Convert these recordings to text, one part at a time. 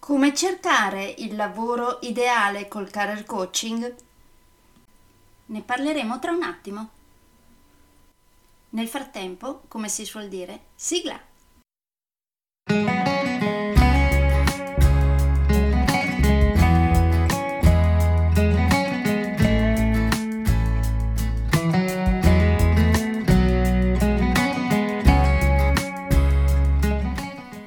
Come cercare il lavoro ideale col career coaching? Ne parleremo tra un attimo. Nel frattempo, come si suol dire, sigla!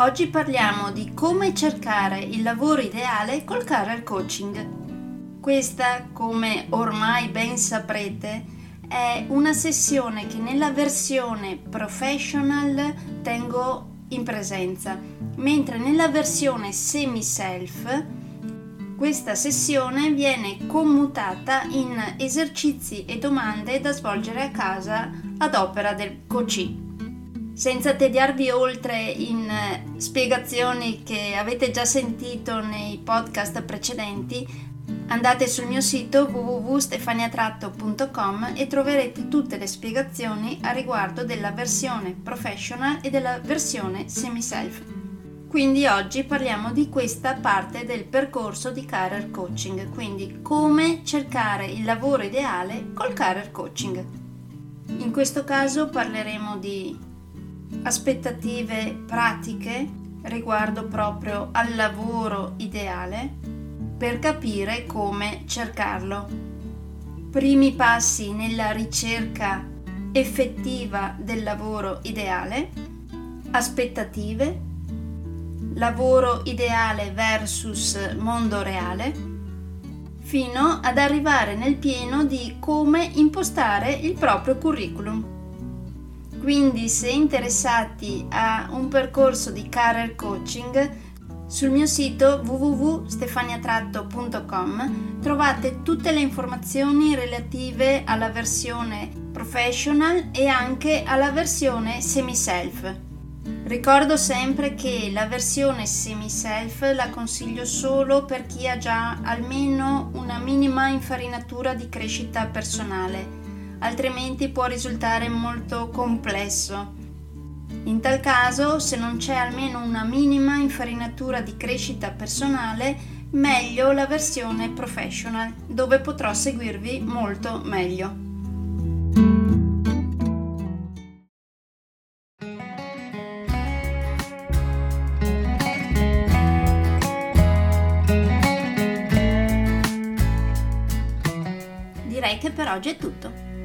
Oggi parliamo di come cercare il lavoro ideale col career coaching. Questa, come ormai ben saprete, è una sessione che nella versione professional tengo in presenza, mentre nella versione semi-self questa sessione viene commutata in esercizi e domande da svolgere a casa ad opera del coaching senza tediarvi oltre in eh, spiegazioni che avete già sentito nei podcast precedenti, andate sul mio sito www.stefaniatratto.com e troverete tutte le spiegazioni a riguardo della versione professional e della versione semi-self. Quindi oggi parliamo di questa parte del percorso di career coaching, quindi come cercare il lavoro ideale col career coaching. In questo caso parleremo di aspettative pratiche riguardo proprio al lavoro ideale per capire come cercarlo. Primi passi nella ricerca effettiva del lavoro ideale, aspettative, lavoro ideale versus mondo reale, fino ad arrivare nel pieno di come impostare il proprio curriculum. Quindi se interessati a un percorso di career coaching, sul mio sito www.stefaniatratto.com trovate tutte le informazioni relative alla versione professional e anche alla versione semi-self. Ricordo sempre che la versione semi-self la consiglio solo per chi ha già almeno una minima infarinatura di crescita personale altrimenti può risultare molto complesso. In tal caso, se non c'è almeno una minima infarinatura di crescita personale, meglio la versione professional, dove potrò seguirvi molto meglio. Direi che per oggi è tutto.